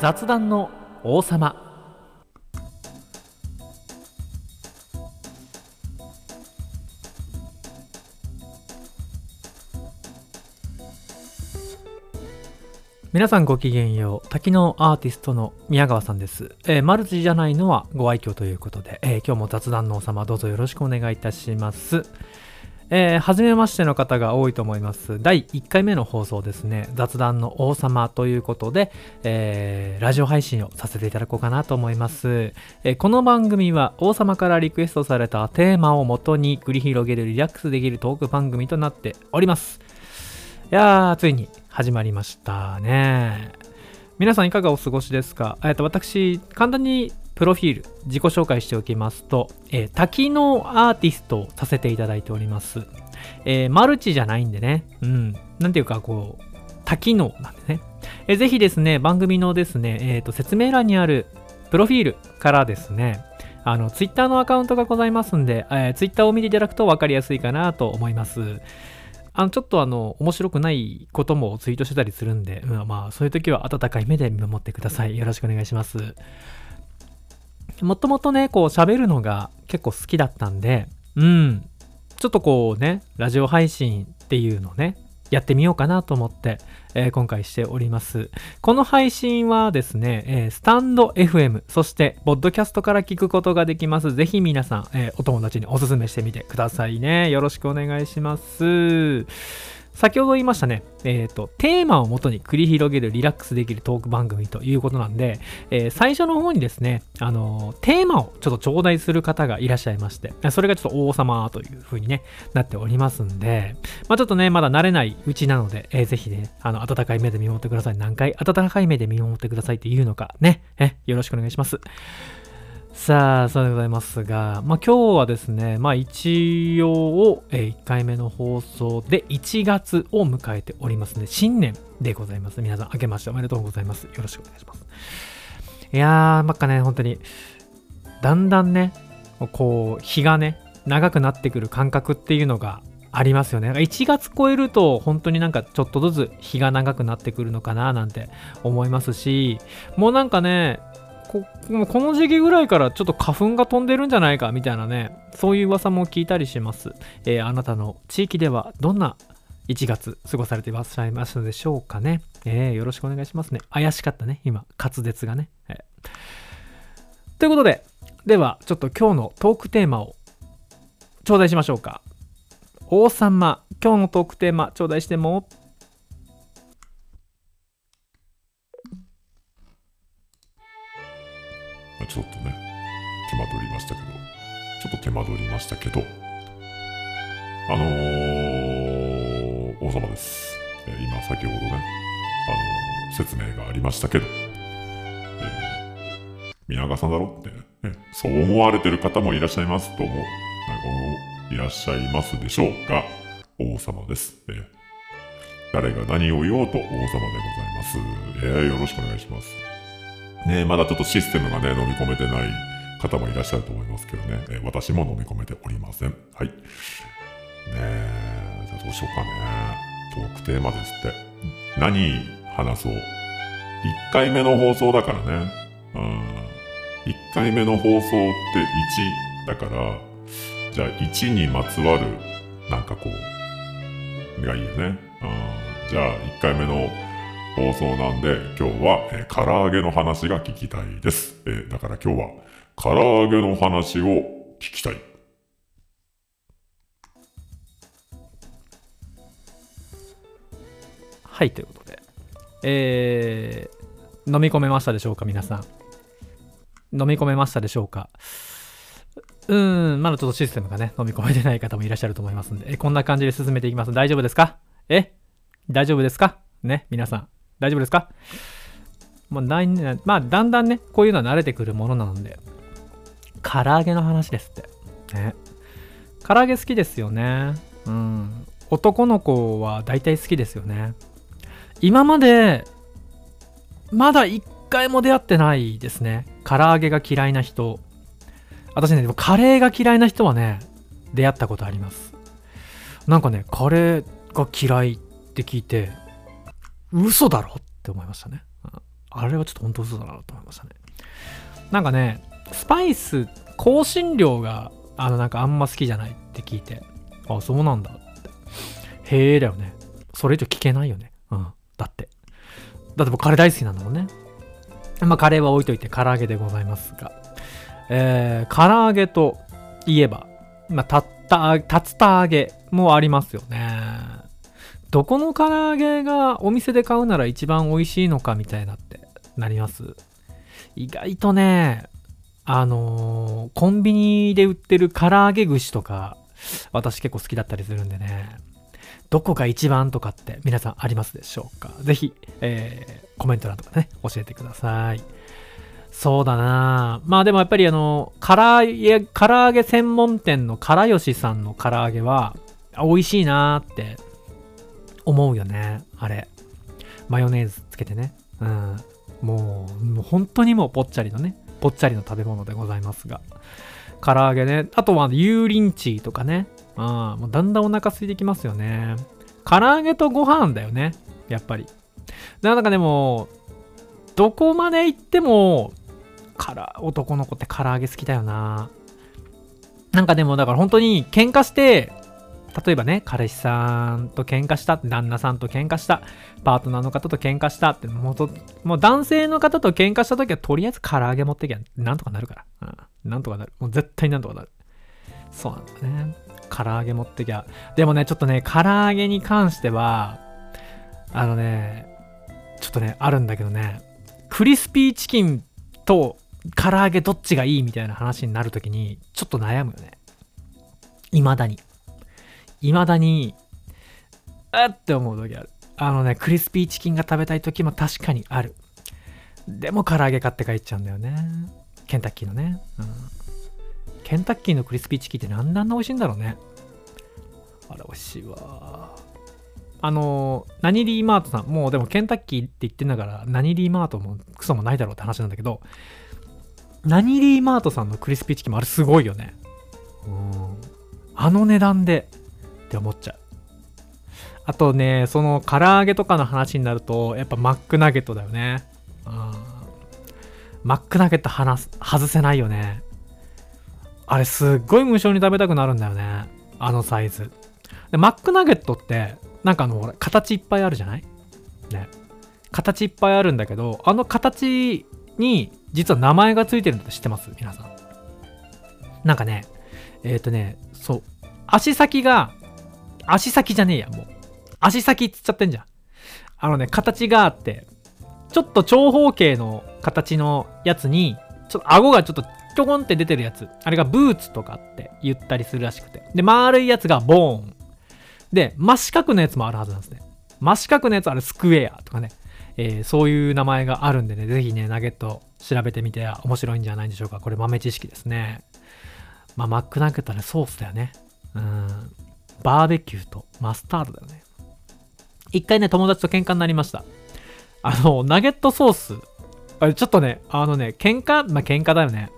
雑談の王様。皆さんごきげんよう。多機能アーティストの宮川さんです、えーマルチじゃないのはご愛嬌ということで、えー今日も雑談の王様どうぞよろしくお願いいたします。えー初めましての方が多いと思います。第1回目の放送ですね、雑談の王様ということで、えーラジオ配信をさせていただこうかなと思います。えーこの番組は王様からリクエストされたテーマをもとに繰り広げるリラックスできるトーク番組となっております。いやー、ついに始まりましたね。皆さんいかがお過ごしですか？えっと、私、簡単にプロフィール、自己紹介しておきますと、えー多機能アーティストをさせていただいております。えーマルチじゃないんでね、うん、なんていうか、こう、多機能なんでね。えーぜひですね、番組のですね、えーと、説明欄にあるプロフィールからですね、あの、ツイッターのアカウントがございますんで、えー、ツイッターを見ていただくと分かりやすいかなと思います。あの、ちょっとあの、面白くないこともツイートしてたりするんで、うんまあ、そういう時は温かい目で見守ってください。よろしくお願いします。もともとね、こう喋るのが結構好きだったんで、うん。ちょっとこうね、ラジオ配信っていうのね、やってみようかなと思って、えー今回しております。この配信はですね、えースタンド FM、そして、ポッドキャストから聞くことができます。ぜひ皆さん、えーお友達におすすめしてみてくださいね。よろしくお願いします。先ほど言いましたね、えっ、と、テーマをもとに繰り広げるリラックスできるトーク番組ということなんで、えー最初の方にですね、あのーテーマをちょっと頂戴する方がいらっしゃいまして、それがちょっと王様という風にね、なっておりますんで、まあちょっとね、まだ慣れないうちなので、えーぜひね、あの、温かい目で見守ってください。何回温かい目で見守ってくださいっていうのかね、え、よろしくお願いします。さあ、そうでございますが、まあ今日はですね、まあ一応、え1回目の放送で1月を迎えておりますね。新年でございます。皆さん、明けましておめでとうございます。よろしくお願いします。いやー、ばっかね、本当に、だんだんね、こう、日がね、長くなってくる感覚っていうのがありますよね。1月超えると、本当になんかちょっとずつ日が長くなってくるのかななんて思いますし、もうなんかね、こもこの時期ぐらいからちょっと花粉が飛んでるんじゃないかみたいなね、そういう噂も聞いたりします。えーあなたの地域ではどんな1月過ごされていらっしゃいますでしょうかね。えーよろしくお願いしますね。怪しかったね、今、滑舌がね。えーということで、では、ちょっと今日のトークテーマを頂戴しましょうか。王様、今日のトークテーマ頂戴してもちょっとね、手間取りましたけど、ちょっと手間取りましたけど、あのー、王様です。え今、先ほどね、あのー説明がありましたけど、えー宮川さんだろって、ね、そう思われてる方もいらっしゃいますと思う、はいいらっしゃいますでしょうが、王様です。えー誰が何を言おうと王様でございます。えーよろしくお願いします。ねまだちょっとシステムがね、飲み込めてない方もいらっしゃると思いますけどね、え私も飲み込めておりません。はい。ねえ、じゃあどうしようかね。トークテーマですって。何話そう。1回目の放送だからね。うん。1回目の放送って1だから、じゃあ1にまつわる、なんかこう、がいいよね。うん。じゃあ1回目の放送なんで、今日は、えー唐揚げの話が聞きたいです。えーだから今日は、唐揚げの話を聞きたい。はい、ということで。えー、飲み込めましたでしょうか、皆さん。飲み込めましたでしょうか。うーん、まだちょっとシステムがね、飲み込めてない方もいらっしゃると思いますんで、えこんな感じで進めていきます。大丈夫ですか？え？大丈夫ですか？ね、皆さん。大丈夫ですか？まあ、ないまあ、だんだんね、こういうのは慣れてくるものなので、唐揚げの話ですって。ね。唐揚げ好きですよね。うん。男の子は大体好きですよね。今まで、まだ一回も出会ってないですね。唐揚げが嫌いな人。私ね、でもカレーが嫌いな人はね、出会ったことあります。なんかね、カレーが嫌いって聞いて、嘘だろって思いましたね。あれはちょっと本当嘘だなと思いましたね。なんかね、スパイス、香辛料が、あの、なんかあんま好きじゃないって聞いて、あ、そうなんだって。へえだよね。それ以上聞けないよね。うん。だって。だって僕カレー大好きなんだもんね。まあ、カレーは置いといて唐揚げでございますが。えー、唐揚げといえば、まあ、たった、竜田揚げもありますよね。どこの唐揚げがお店で買うなら一番美味しいのかみたいなってなります？意外とね、あのー、コンビニで売ってる唐揚げ串とか、私結構好きだったりするんでね、どこが一番とかって皆さんありますでしょうか？ぜひ、えー、コメント欄とかね、教えてください。そうだな。まあでもやっぱりあの、唐揚げ、唐揚げ専門店の唐吉さんの唐揚げは、美味しいなって思うよね。あれ。マヨネーズつけてね。うん。もう、もう本当にもうぽっちゃりのね、ぽっちゃりの食べ物でございますが。唐揚げね。あとは油淋鶏とかね。うん。もうだんだんお腹空いてきますよね。唐揚げとご飯だよね。やっぱり。なんかでも、どこまで行っても、から男の子って唐揚げ好きだよな。なんかでもだから本当に喧嘩して例えばね、彼氏さんと喧嘩した、旦那さんと喧嘩した、パートナーの方と喧嘩したって、もうもう男性の方と喧嘩した時はとりあえず唐揚げ持ってきゃなんとかなるから。うん。なんとかなる。もう絶対なんとかなる。そうなんだね。唐揚げ持ってきゃ。でもね、ちょっとね、唐揚げに関しては、あのね、ちょっとね、あるんだけどね、クリスピーチキンと唐揚げどっちがいいみたいな話になるときに、ちょっと悩むよね。未だに。未だに、あって思う時ある。あのね、クリスピーチキンが食べたい時も確かにある。でも唐揚げ買って帰っちゃうんだよね。ケンタッキーのね。うん。ケンタッキーのクリスピーチキンってなんであんな美味しいんだろうね。あれ美味しいわ。あの、何リーマートさん、もうでもケンタッキーって言ってんだから、何リーマートもクソもないだろうって話なんだけど、何リーマートさんのクリスピーチキンもあれすごいよね。うん。あの値段でって思っちゃう。あとね、その唐揚げとかの話になると、やっぱマックナゲットだよね。うん。マックナゲット話す外せないよね。あれすっごい無性に食べたくなるんだよね。あのサイズ。で、マックナゲットって、なんかあの、形いっぱいあるじゃない？ね。形いっぱいあるんだけど、あの形に実は名前がついてるのって知ってます？皆さん。なんかね、えっ、ー、とね、そう。足先が足先じゃねえや、もう。足先っつっちゃってんじゃん。あのね、形があって、ちょっと長方形の形のやつに、ちょっと顎がちょっとちょこんって出てるやつ。あれがブーツとかって言ったりするらしくて。で、丸いやつがボーン。で、真四角のやつもあるはずなんですね。真四角のやつあれスクエアとかね。えー、そういう名前があるんでね、ぜひね、ナゲット調べてみて面白いんじゃないでしょうか。これ豆知識ですね。まあ、マックナゲットはね、ソースだよね。うん。バーベキューとマスタードだよね。一回ね、友達と喧嘩になりました。あの、ナゲットソース。あれ、ちょっとね、あのね、喧嘩、まあ、喧嘩だよね。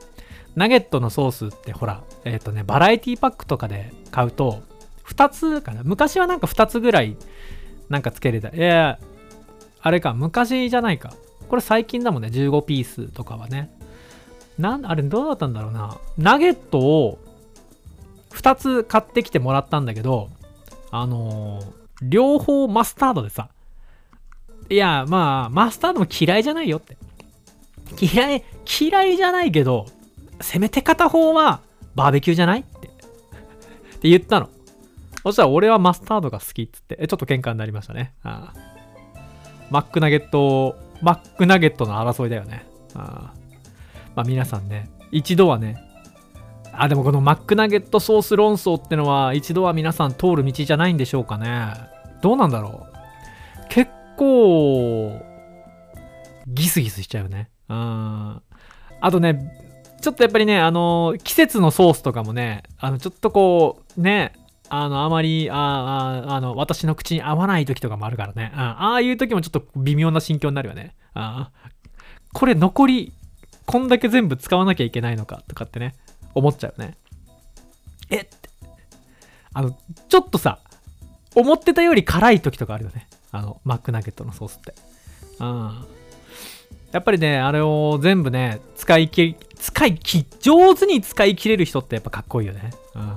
ナゲットのソースってほら、えっ、ー、とね、バラエティパックとかで買うと、2つかな。昔はなんか2つぐらい、なんかつけれた。いや、あれか、昔じゃないか。これ最近だもんね、15ピースとかはね。なん、あれどうだったんだろうな。ナゲットを2つ買ってきてもらったんだけど、あのー、両方マスタードでさ、いや、まあ、マスタードも嫌いじゃないよって。嫌い、嫌いじゃないけど、せめて片方はバーベキューじゃないって。って言ったの。そしたら俺はマスタードが好きっつって、ちょっと喧嘩になりましたね。ああマックナゲット、マックナゲットの争いだよね。あまあ皆さんね、一度はね、あ、でもこのマックナゲットソース論争ってのは一度は皆さん通る道じゃないんでしょうかね。どうなんだろう。結構、ギスギスしちゃうね。うん。あとね、ちょっとやっぱりね、あの、季節のソースとかもね、あの、ちょっとこう、ね、あの、あまり、ああ、あの、私の口に合わない時とかもあるからね。あああいう時もちょっと微妙な心境になるよね。あこれ残り、こんだけ全部使わなきゃいけないのかとかってね。思っちゃうね。えって。あの、ちょっとさ、思ってたより辛い時とかあるよね。あの、マックナゲットのソースって。うん。やっぱりね、あれを全部ね、使い切り、使いき、上手に使い切れる人ってやっぱかっこいいよね。うん。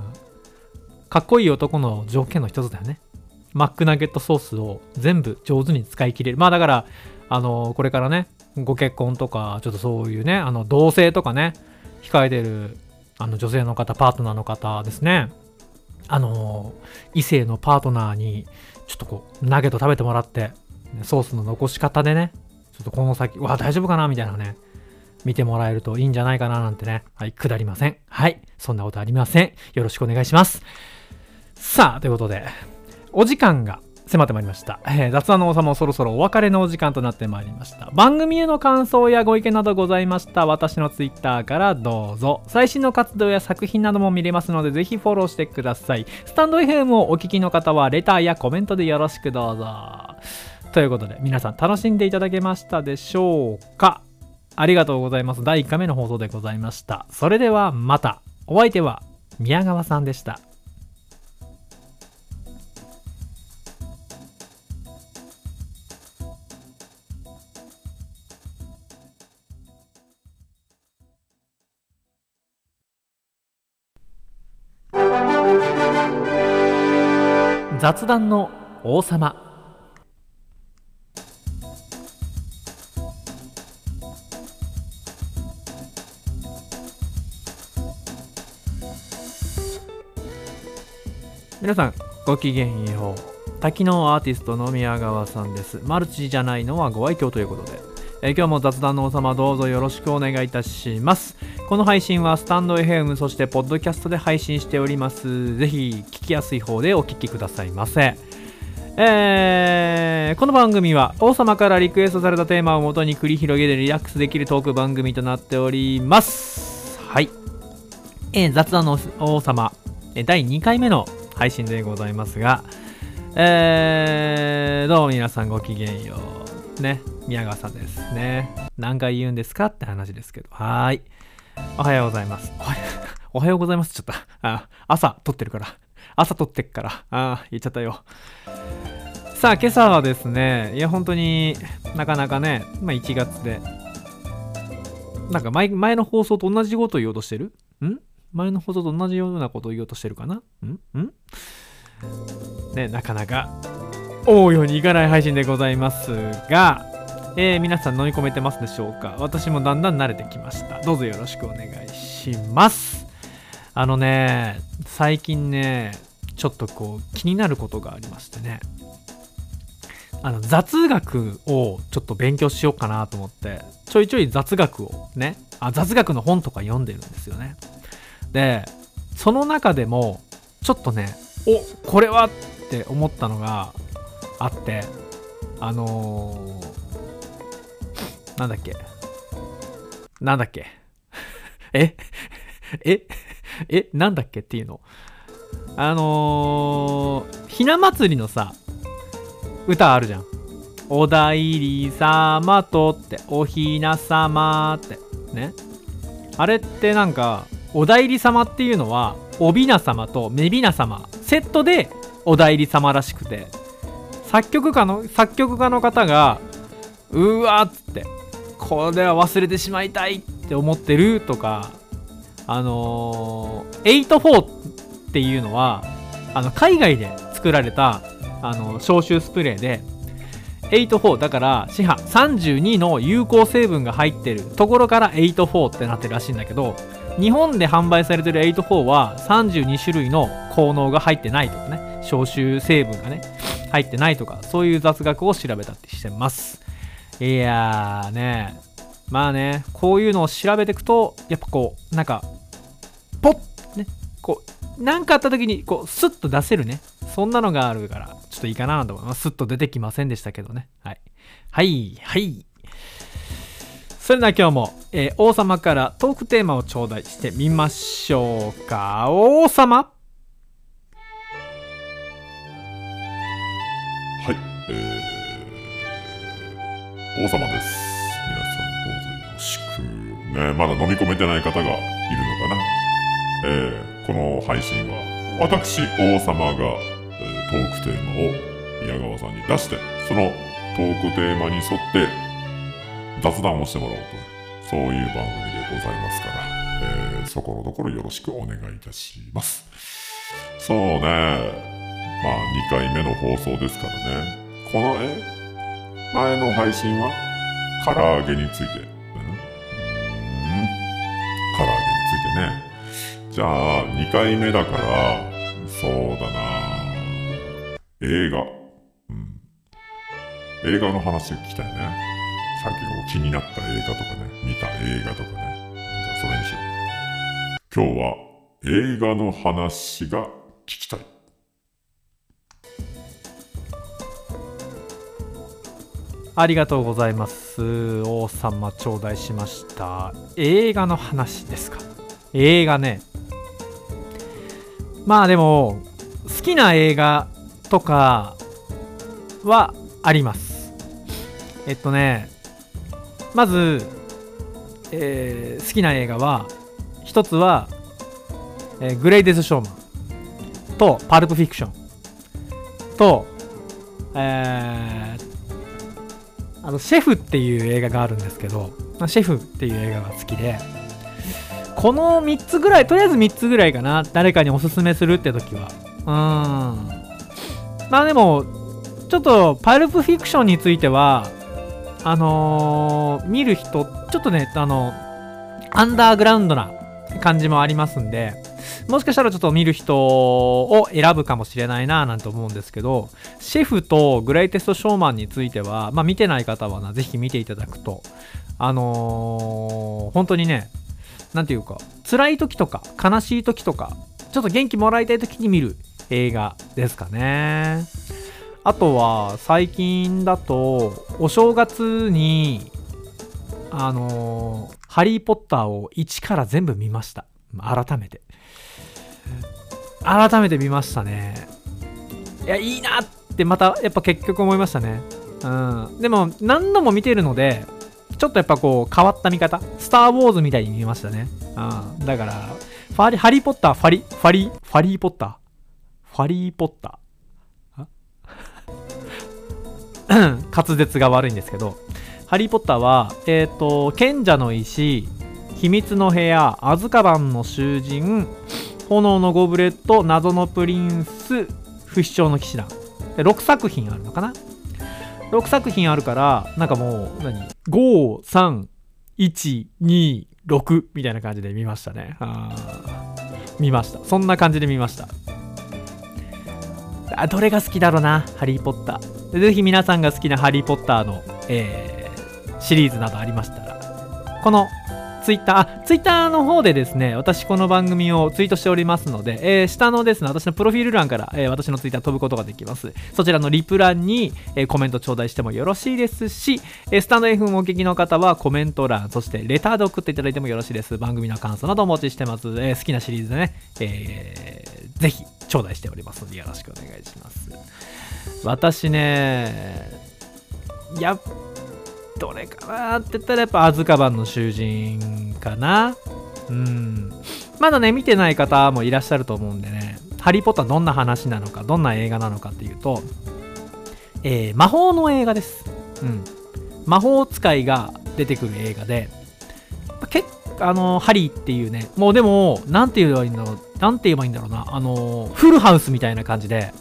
かっこいい男の条件の一つだよね。マックナゲットソースを全部上手に使い切れる。まあだから、あの、これからね、ご結婚とか、ちょっとそういうね、あの、同性とかね、控えてる、あの、女性の方、パートナーの方ですね。あの、異性のパートナーに、ちょっとこう、ナゲット食べてもらって、ソースの残し方でね、ちょっとこの先、わ、大丈夫かなみたいなね、見てもらえるといいんじゃないかななんてね。はい、下りません。はい、そんなことありません。よろしくお願いします。さあ、ということで、お時間が迫ってまいりました。えー、雑談の王様もそろそろお別れのお時間となってまいりました。番組への感想やご意見などございました私の Twitter からどうぞ。最新の活動や作品なども見れますので、ぜひフォローしてください。スタンド FM をお聞きの方は、レターやコメントでよろしくどうぞ。ということで、皆さん楽しんでいただけましたでしょうか？ありがとうございます。第1回目の放送でございました。それではまた。お相手は宮川さんでした。雑談の王様。皆さんごきげんよう。多機能アーティストの宮川さんです。マルチじゃないのはご愛嬌ということで、え今日も雑談の王様どうぞよろしくお願いいたします。この配信はスタンド FM そしてポッドキャストで配信しております。ぜひ聞きやすい方でお聞きくださいませ。えー、この番組は王様からリクエストされたテーマをもとに繰り広げてリラックスできるトーク番組となっております。はい、えー、雑談の王様第2回目の配信でございますが、えー、どうも皆さんごきげんよう。ね、宮川さんですね。何回言うんですかって話ですけど。はーい。おはようございます。おはようございます。ちょっと、あ朝撮ってるから。朝撮ってっから。ああ言っちゃったよ。さあ、今朝はですね、いや、本当になかなかね、まあ1月で、なんか前前の放送と同じこと言おうとしてる？ん？前の放送と同じようなことを言おうとしてるかな？ん？ん？ね、なかなか思うようにいかない配信でございますが、えー、皆さん飲み込めてますでしょうか？私もだんだん慣れてきました。どうぞよろしくお願いします。あのね、最近ね、ちょっとこう気になることがありましてね。あの雑学をちょっと勉強しようかなと思ってちょいちょい雑学をねあ雑学の本とか読んでるんですよねでその中でもちょっとねおこれはって思ったのがあってあのー、なんだっけ？なんだっけ？え？え？え？なんだっけっていうの？あのー、ひな祭りのさ歌あるじゃん。おだいりさまとっておひなさまって。ね？あれってなんかお代理様っていうのはおびな様とめびな様セットでお代理様らしくて。作曲家の作曲家の方がうわっつってこれは忘れてしまいたいって思ってるとかあのー、84っていうのはあの海外で作られたあの消臭スプレーで84だから市販32の有効成分が入ってるところから84ってなってるらしいんだけど日本で販売されてる84は32種類の効能が入ってないとかね消臭成分がね入ってないとかそういう雑学を調べたってしてます。いやーねまあねこういうのを調べていくとやっぱこうなんかポッねこう何かあった時にこうスッと出せるねそんなのがあるからちょっといいかなと思います。スッと出てきませんでしたけどね。はい。はいはい。それでは今日も、えー、王様からトークテーマを頂戴してみましょうか。王様王様です。皆さんどうぞよろしく。ね、まだ飲み込めてない方がいるのかな。えー、この配信は、私、王様が、えー、トークテーマを宮川さんに出して、そのトークテーマに沿って、雑談をしてもらおうと、そういう番組でございますから、えー、そこのところよろしくお願いいたします。そうね、まあ2回目の放送ですからね。この、え前の配信は唐揚げについて。うん、唐揚げについてね。じゃあ、2回目だから、そうだな映画。うん。映画の話を聞きたいね。最近こう気になった映画とかね、見た映画とかね。じゃあそれにしよう。今日は映画の話が聞きたい。ありがとうございます。王様頂戴しました。映画の話ですか？映画ね。まあでも、好きな映画とかはあります。えっとね、まず、えー好きな映画は、一つは、えーグレイデス・ショーマンと、パルプ・フィクションと、えーあのシェフっていう映画があるんですけど、シェフっていう映画が好きで、この3つぐらい、とりあえず3つぐらいかな、誰かにおすすめするって時は。うーん。まあでも、ちょっと、パルプフィクションについては、あのー見る人、ちょっとね、あの、アンダーグラウンドな感じもありますんで、もしかしたらちょっと見る人を選ぶかもしれないななんて思うんですけど、シェフとグレイテストショーマンについては、まあ見てない方はな、ぜひ見ていただくと、あのー本当にね、なんていうか、辛い時とか、悲しい時とか、ちょっと元気もらいたい時に見る映画ですかね。あとは、最近だと、お正月に、あのーハリー・ポッターを1から全部見ました。改めて。改めて見ましたね。いや、いいなってまた、やっぱ結局思いましたね。うん。でも、何度も見てるので、ちょっとやっぱこう、変わった見方。スター・ウォーズみたいに見えましたね。うん。だから、ファリ、ハリー・ポッター、ファリ、ファリ、ファリー・ポッター。ファリー・ポッター。滑舌が悪いんですけど、ハリー・ポッターは、えっ、と、賢者の石、秘密の部屋、アズカバンの囚人、炎のゴブレット、謎のプリンス、不死鳥の騎士団。で6作品あるのかな ?6 作品あるから、なんかもう、何 ?5、3、1、2、6みたいな感じで見ましたね。あ見ました。そんな感じで見ました。あどれが好きだろうな、ハリー・ポッター。でぜひ皆さんが好きなハリー・ポッターの、えーシリーズなどありましたら、このツイッター、あ、ツイッターの方でですね、私この番組をツイートしておりますので、えー下のですね、私のプロフィール欄から、えー私のツイッター飛ぶことができます。そちらのリプ欄に、えーコメント頂戴してもよろしいですし、えスタンド F をお聞きの方はコメント欄、そしてレターで送っていただいてもよろしいです。番組の感想などお持ちしてます。え好きなシリーズでね、えーぜひ頂戴しておりますのでよろしくお願いします。私ね、やっどれかなって言ったらやっぱアズカバンの囚人かな。うん。まだね見てない方もいらっしゃると思うんでね。ハリー・ポッターどんな話なのかどんな映画なのかっていうと、えー魔法の映画です。うん。魔法使いが出てくる映画で結構あのハリーっていうねもうでもなんて言えばいいんだろうなんて言えばいいんだろうなあのフルハウスみたいな感じで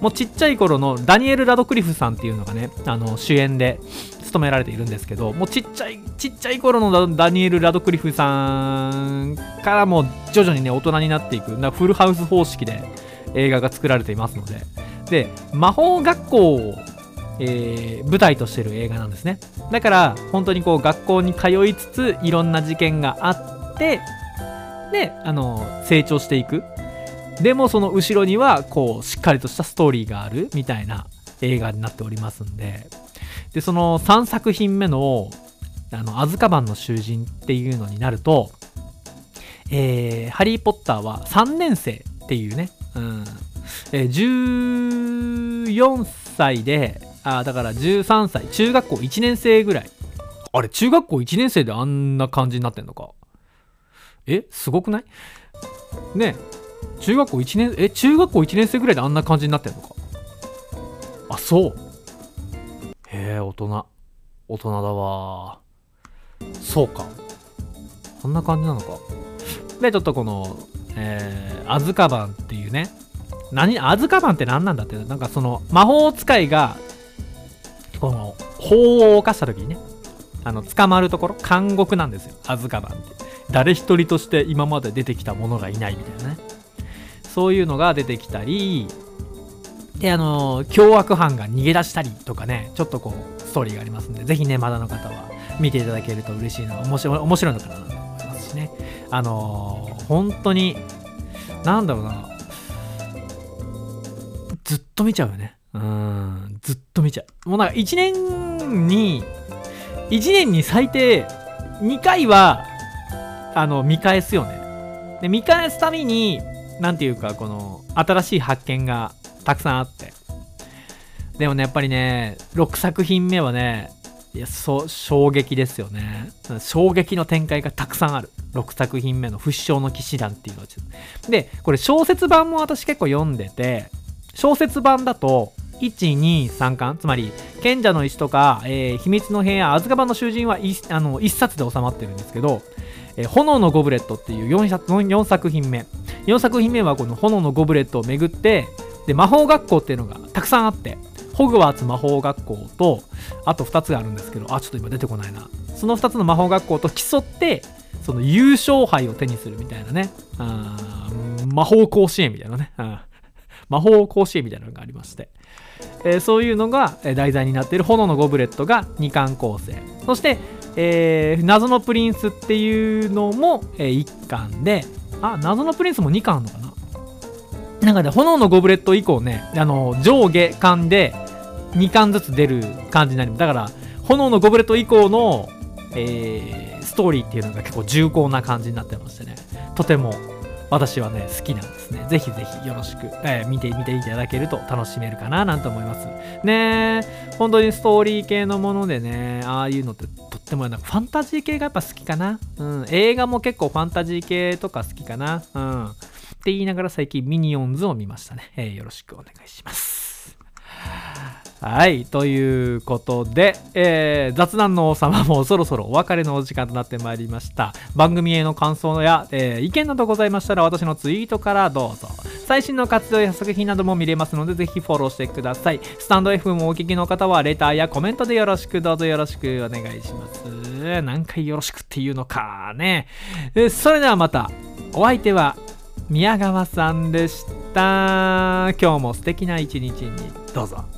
もうちっちゃい頃のダニエル・ラドクリフさんっていうのがねあの主演で務められているんですけどもうちっちゃいちっちゃい頃のダニエル・ラドクリフさんからも徐々にね大人になっていくなフルハウス方式で映画が作られていますので。で魔法学校を、えー舞台としてる映画なんですね。だから本当にこう学校に通いつついろんな事件があってであの成長していく。でもその後ろにはこうしっかりとしたストーリーがあるみたいな映画になっておりますんで。でその3作品目の「あのアズカバンの囚人」っていうのになると、えーハリー・ポッターは3年生っていうね、うん。えー14歳であだから13歳中学校1年生ぐらい。あれ中学校1年生であんな感じになってんのか。えすごくない？ね中学校1年え中学校1年生ぐらいであんな感じになってんのか。あそう。大人。大人だわ。そうか。そんな感じなのか。でちょっとこのえー、アズカバンっていうね。何アズカバンって何なんだってなんかその魔法使いがこの法を犯した時にねあの捕まるところ監獄なんですよ。アズカバンって。誰一人として今まで出てきたものがいないみたいなね。そういうのが出てきたりであの凶悪犯が逃げ出したりとかねちょっとこうトーリーがありますんでぜひねまだの方は見ていただけると嬉しいの面白面白いのかなと思いますしね。あのー、本当になんだろうな。ずっと見ちゃうよね。うんずっと見ちゃう。もうなんか1年に1年に最低2回はあの見返すよね。で見返すたびに何ていうかこの新しい発見がたくさんあって。でもねやっぱりね6作品目はねいやそう衝撃ですよね。衝撃の展開がたくさんある。6作品目の「不死鳥の騎士団」っていうのはでこれ小説版も私結構読んでて小説版だと123巻つまり賢者の石とか、えー、秘密の部屋アズカバンの囚人は 1, あの1冊で収まってるんですけど、えー、炎のゴブレットっていう 4, 4作品目。4作品目はこの炎のゴブレットをめぐってで魔法学校っていうのがたくさんあってホグワーツ魔法学校とあと2つがあるんですけどあちょっと今出てこないな。その2つの魔法学校と競ってその優勝杯を手にするみたいなね。あ魔法甲子園みたいなね。魔法甲子園みたいなのがありまして、えー、そういうのが題材になっている炎のゴブレットが2巻構成。そして、えー、謎のプリンスっていうのも、え、1巻で。あ謎のプリンスも2巻あるのかな？なんかね炎のゴブレット以降ねあの上下巻で2巻ずつ出る感じになります。だから炎のゴブレット以降の、えー、ストーリーっていうのが結構重厚な感じになってましてね。とても私はね好きなんですね。ぜひぜひよろしく、えー、見てみていただけると楽しめるかななんて思います。ね本当にストーリー系のものでねああいうのってとってもなんかファンタジー系がやっぱ好きかな、うん、映画も結構ファンタジー系とか好きかな。うん。って言いながら最近ミニオンズを見ましたね、えー、よろしくお願いします。はい。ということで、えー、雑談の王様もそろそろお別れのお時間となってまいりました。番組への感想や、えー、意見などございましたら私のツイートからどうぞ。最新の活動や作品なども見れますので、ぜひフォローしてください。スタンド F もお聞きの方は、レターやコメントでよろしく、どうぞよろしくお願いします。何回よろしくっていうのかね。それではまた、お相手は宮川さんでした。今日も素敵な一日にどうぞ。